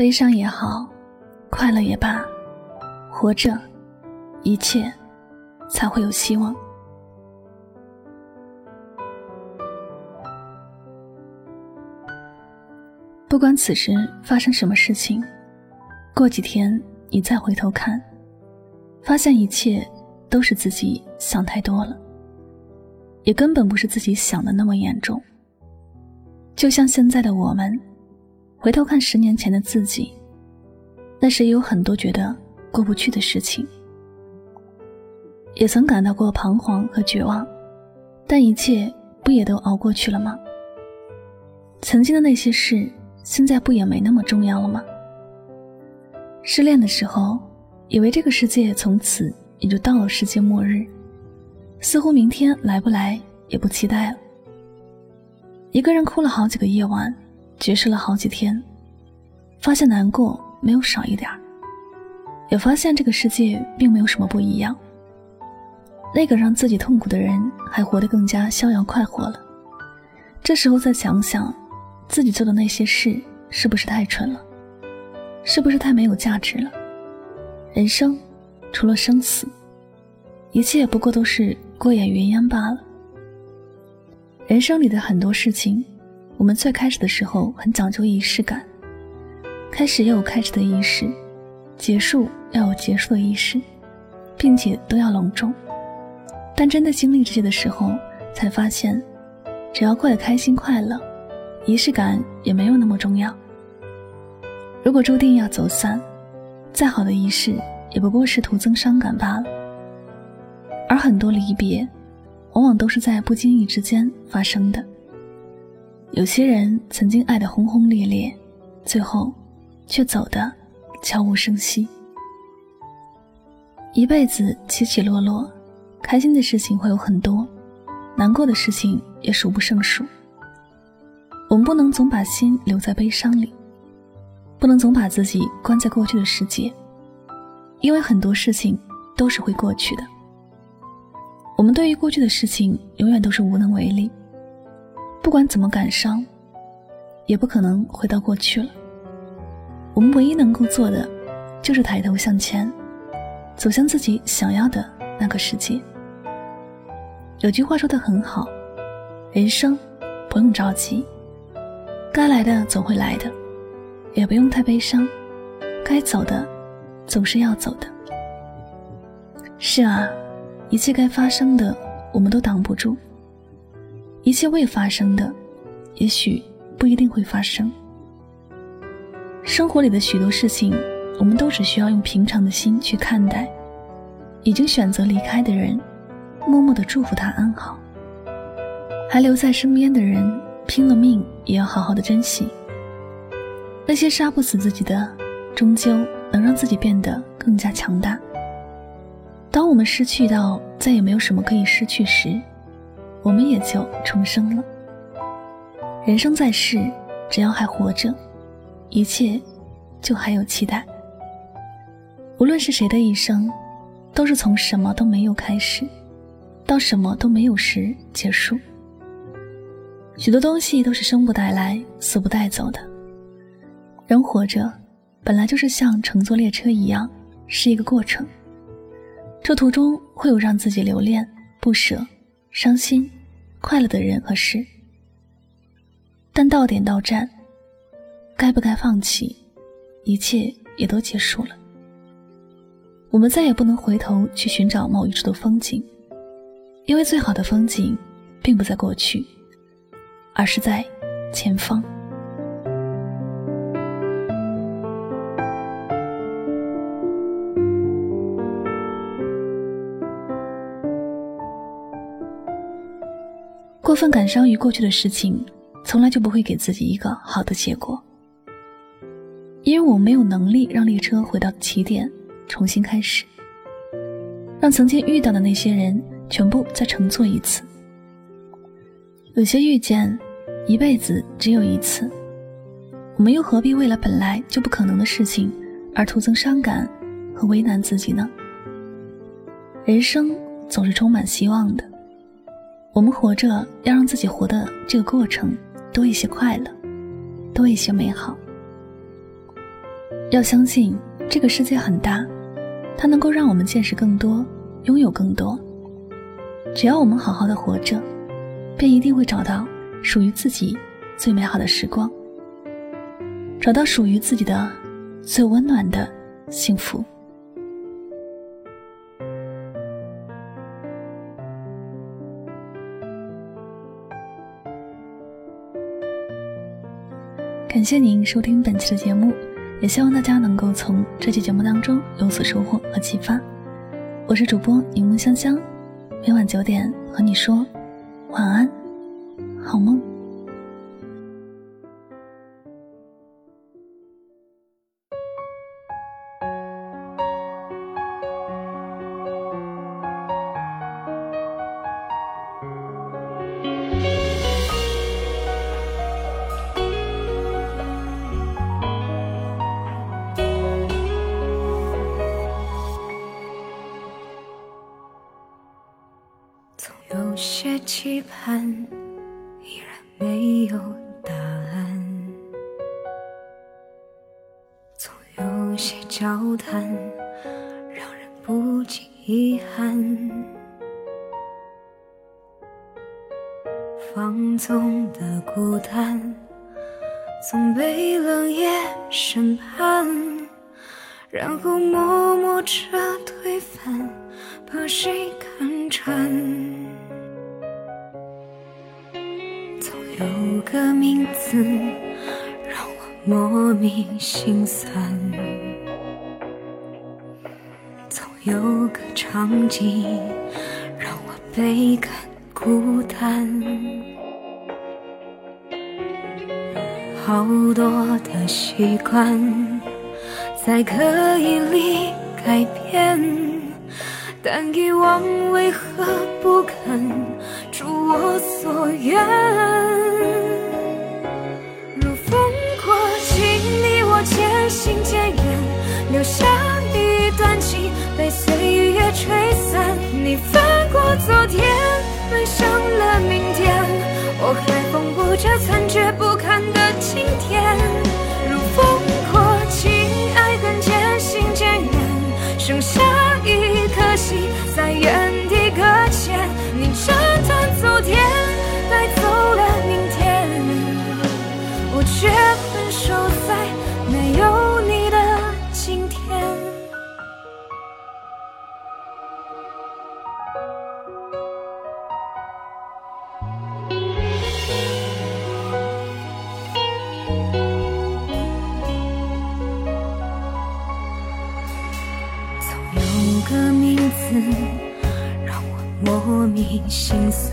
悲伤也好，快乐也罢，活着，一切才会有希望。不管此时发生什么事情，过几天你再回头看，发现一切都是自己想太多了，也根本不是自己想的那么严重。就像现在的我们，回头看十年前的自己，那时也有很多觉得过不去的事情，也曾感到过彷徨和绝望，但一切不也都熬过去了吗？曾经的那些事。现在不也没那么重要了吗？失恋的时候，以为这个世界从此也就到了世界末日，似乎明天来不来也不期待了。一个人哭了好几个夜晚，绝食了好几天，发现难过没有少一点也发现这个世界并没有什么不一样。那个让自己痛苦的人还活得更加逍遥快活了。这时候再想想。自己做的那些事是不是太蠢了？是不是太没有价值了？人生除了生死，一切不过都是过眼云烟罢了。人生里的很多事情，我们最开始的时候很讲究仪式感，开始要有开始的仪式，结束要有结束的仪式，并且都要隆重。但真的经历这些的时候，才发现，只要过得开心快乐。仪式感也没有那么重要。如果注定要走散，再好的仪式也不过是徒增伤感罢了。而很多离别，往往都是在不经意之间发生的。有些人曾经爱得轰轰烈烈，最后却走得悄无声息。一辈子起起落落，开心的事情会有很多，难过的事情也数不胜数。我们不能总把心留在悲伤里，不能总把自己关在过去的世界，因为很多事情都是会过去的。我们对于过去的事情永远都是无能为力，不管怎么感伤，也不可能回到过去了。我们唯一能够做的，就是抬头向前，走向自己想要的那个世界。有句话说的很好，人生不用着急。该来的总会来的，也不用太悲伤。该走的，总是要走的。是啊，一切该发生的，我们都挡不住；一切未发生的，也许不一定会发生。生活里的许多事情，我们都只需要用平常的心去看待。已经选择离开的人，默默的祝福他安好；还留在身边的人。拼了命也要好好的珍惜。那些杀不死自己的，终究能让自己变得更加强大。当我们失去到再也没有什么可以失去时，我们也就重生了。人生在世，只要还活着，一切就还有期待。无论是谁的一生，都是从什么都没有开始，到什么都没有时结束。许多东西都是生不带来，死不带走的。人活着，本来就是像乘坐列车一样，是一个过程。这途中会有让自己留恋、不舍、伤心、快乐的人和事。但到点到站，该不该放弃，一切也都结束了。我们再也不能回头去寻找某一处的风景，因为最好的风景，并不在过去。而是在前方。过分感伤于过去的事情，从来就不会给自己一个好的结果，因为我没有能力让列车回到起点，重新开始，让曾经遇到的那些人全部再乘坐一次。有些遇见，一辈子只有一次，我们又何必为了本来就不可能的事情而徒增伤感和为难自己呢？人生总是充满希望的，我们活着要让自己活的这个过程多一些快乐，多一些美好。要相信这个世界很大，它能够让我们见识更多，拥有更多。只要我们好好的活着，便一定会找到属于自己最美好的时光，找到属于自己的最温暖的幸福。感谢您收听本期的节目，也希望大家能够从这期节目当中有所收获和启发。我是主播柠檬香香，每晚九点和你说晚安，好梦。期盼依然没有答案，总有些交谈让人不禁遗憾。放纵的孤单总被冷夜审判，然后默默着推翻，把谁看穿？有个名字让我莫名心酸，总有个场景让我倍感孤单。好多的习惯在刻意里改变，但遗忘为何不肯如我所愿？心渐远，留下一段情被岁月吹散。你翻过昨天，奔向了明天，我还缝补着残缺不堪的今天。如风过情，爱更渐行渐远，剩下心酸，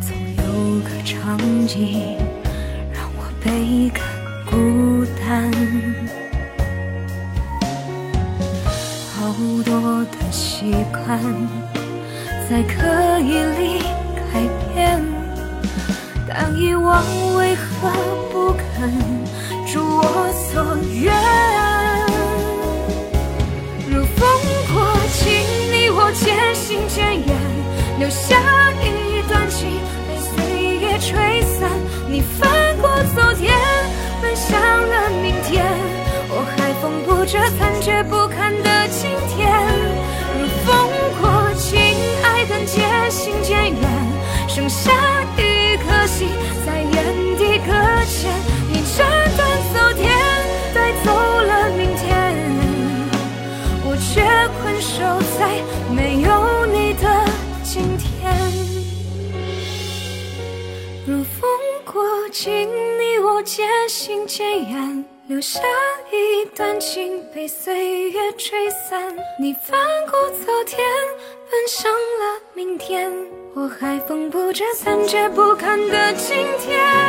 总有个场景让我。倍感孤单，好多的习惯在刻意里改变，但遗忘为何不肯如我所愿？留下一段情被岁月吹散。你翻过。昨天奔向了明天，我还缝补着残缺不堪的今请你我。渐行渐远，留下一段情被岁月吹散。你翻过昨天，奔向了明天，我还缝补着残缺不堪的今天。